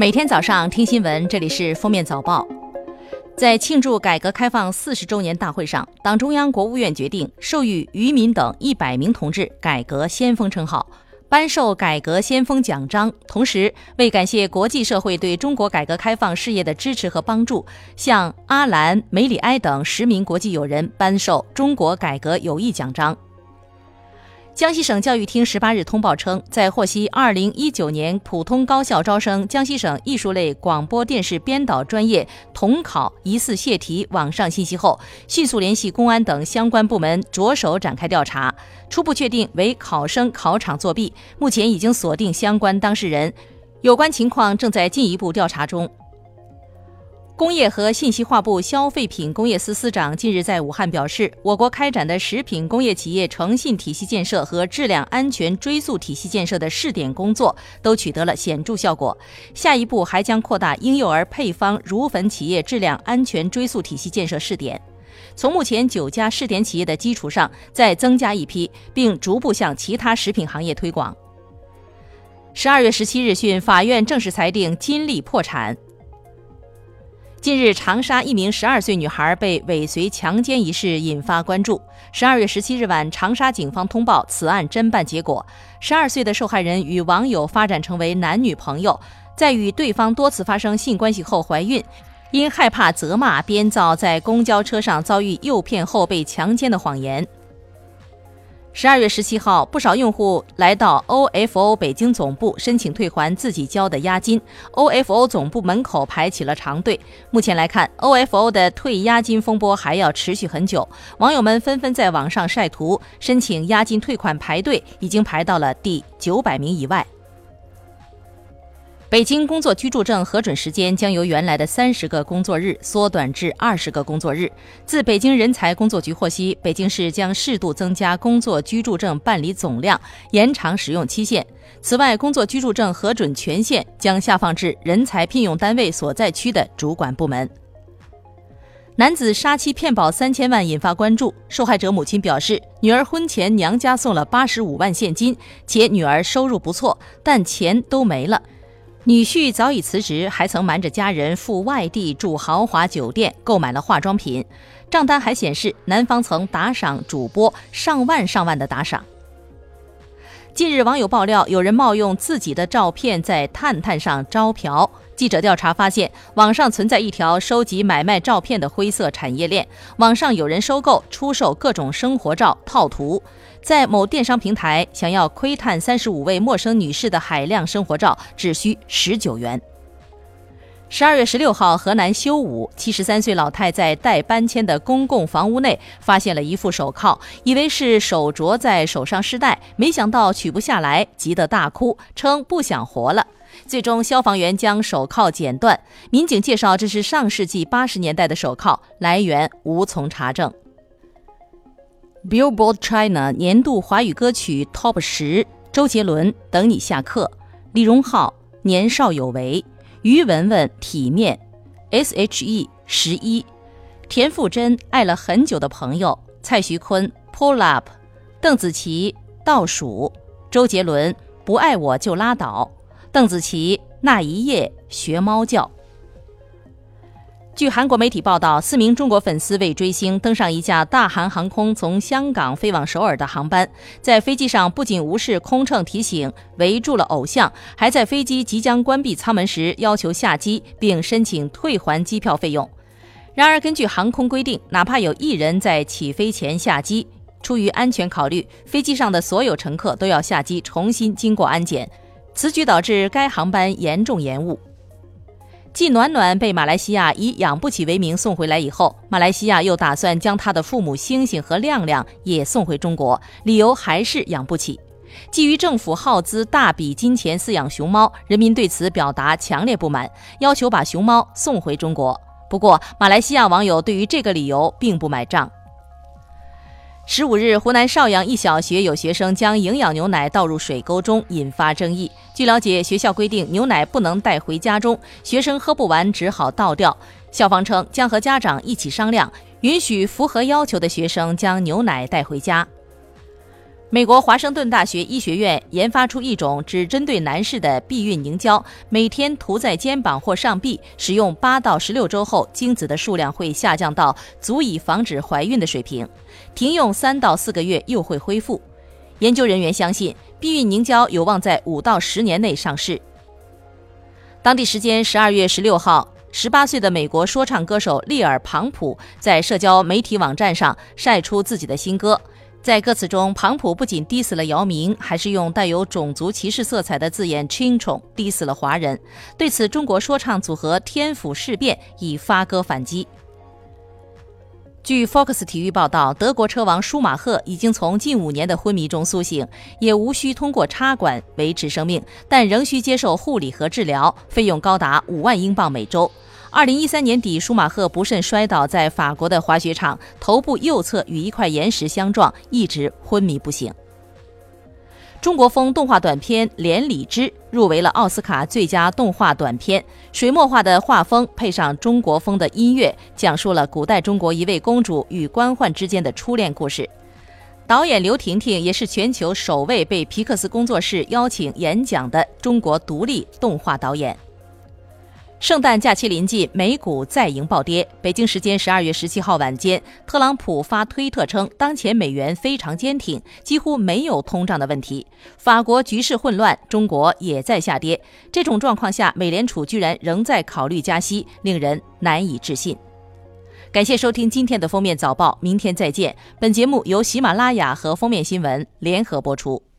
每天早上听新闻，这里是封面早报。在庆祝改革开放四十周年大会上，党中央、国务院决定授予于民等一百名同志“改革先锋”称号，颁授“改革先锋奖章”。同时，为感谢国际社会对中国改革开放事业的支持和帮助，向阿兰、梅里埃等十名国际友人颁授“中国改革友谊奖章”。江西省教育厅十八日通报称，在获悉二零一九年普通高校招生江西省艺术类广播电视编导专业统考疑似泄题网上信息后，迅速联系公安等相关部门，着手展开调查，初步确定为考生考场作弊，目前已经锁定相关当事人，有关情况正在进一步调查中。工业和信息化部消费品工业司司长近日在武汉表示，我国开展的食品工业企业诚信体系建设和质量安全追溯体系建设的试点工作都取得了显著效果。下一步还将扩大婴幼儿配方乳粉企业质量安全追溯体系建设试点，从目前九家试点企业的基础上再增加一批，并逐步向其他食品行业推广。十二月十七日讯，法院正式裁定金利破产。近日，长沙一名十二岁女孩被尾随强奸一事引发关注。十二月十七日晚，长沙警方通报此案侦办结果：十二岁的受害人与网友发展成为男女朋友，在与对方多次发生性关系后怀孕，因害怕责骂，编造在公交车上遭遇诱骗后被强奸的谎言。十二月十七号，不少用户来到 OFO 北京总部申请退还自己交的押金，OFO 总部门口排起了长队。目前来看，OFO 的退押金风波还要持续很久。网友们纷纷在网上晒图，申请押金退款排队已经排到了第九百名以外。北京工作居住证核准时间将由原来的三十个工作日缩短至二十个工作日。自北京人才工作局获悉，北京市将适度增加工作居住证办理总量，延长使用期限。此外，工作居住证核准权限将下放至人才聘用单位所在区的主管部门。男子杀妻骗保三千万引发关注，受害者母亲表示，女儿婚前娘家送了八十五万现金，且女儿收入不错，但钱都没了。女婿早已辞职，还曾瞒着家人赴外地住豪华酒店，购买了化妆品。账单还显示，男方曾打赏主播上万上万的打赏。近日，网友爆料，有人冒用自己的照片在探探上招嫖。记者调查发现，网上存在一条收集、买卖照片的灰色产业链。网上有人收购、出售各种生活照套图，在某电商平台，想要窥探三十五位陌生女士的海量生活照，只需十九元。十二月十六号，河南修武七十三岁老太在待搬迁的公共房屋内发现了一副手铐，以为是手镯在手上失带，没想到取不下来，急得大哭，称不想活了。最终，消防员将手铐剪断。民警介绍，这是上世纪八十年代的手铐，来源无从查证。Billboard China 年度华语歌曲 Top 十：周杰伦《等你下课》，李荣浩《年少有为》。于文文体面，S.H.E 十一，田馥甄爱了很久的朋友，蔡徐坤 Pull Up，邓紫棋倒数，周杰伦不爱我就拉倒，邓紫棋那一夜学猫叫。据韩国媒体报道，四名中国粉丝为追星登上一架大韩航空从香港飞往首尔的航班，在飞机上不仅无视空乘提醒围住了偶像，还在飞机即将关闭舱门时要求下机并申请退还机票费用。然而，根据航空规定，哪怕有一人在起飞前下机，出于安全考虑，飞机上的所有乘客都要下机重新经过安检。此举导致该航班严重延误。继暖暖被马来西亚以养不起为名送回来以后，马来西亚又打算将他的父母星星和亮亮也送回中国，理由还是养不起。基于政府耗资大笔金钱饲养熊猫，人民对此表达强烈不满，要求把熊猫送回中国。不过，马来西亚网友对于这个理由并不买账。十五日，湖南邵阳一小学有学生将营养牛奶倒入水沟中，引发争议。据了解，学校规定牛奶不能带回家中，学生喝不完只好倒掉。校方称将和家长一起商量，允许符合要求的学生将牛奶带回家。美国华盛顿大学医学院研发出一种只针对男士的避孕凝胶，每天涂在肩膀或上臂，使用八到十六周后，精子的数量会下降到足以防止怀孕的水平，停用三到四个月又会恢复。研究人员相信，避孕凝胶有望在五到十年内上市。当地时间十二月十六号，十八岁的美国说唱歌手利尔·庞普在社交媒体网站上晒出自己的新歌。在歌词中，庞普不仅 diss 了姚明，还是用带有种族歧视色彩的字眼 c h i n c h o n g diss 了华人。对此，中国说唱组合天府事变已发歌反击。据 Fox 体育报道，德国车王舒马赫已经从近五年的昏迷中苏醒，也无需通过插管维持生命，但仍需接受护理和治疗，费用高达五万英镑每周。二零一三年底，舒马赫不慎摔倒在法国的滑雪场，头部右侧与一块岩石相撞，一直昏迷不醒。中国风动画短片《连理枝》入围了奥斯卡最佳动画短片，水墨画的画风配上中国风的音乐，讲述了古代中国一位公主与官宦之间的初恋故事。导演刘婷婷也是全球首位被皮克斯工作室邀请演讲的中国独立动画导演。圣诞假期临近，美股再迎暴跌。北京时间十二月十七号晚间，特朗普发推特称，当前美元非常坚挺，几乎没有通胀的问题。法国局势混乱，中国也在下跌。这种状况下，美联储居然仍在考虑加息，令人难以置信。感谢收听今天的封面早报，明天再见。本节目由喜马拉雅和封面新闻联合播出。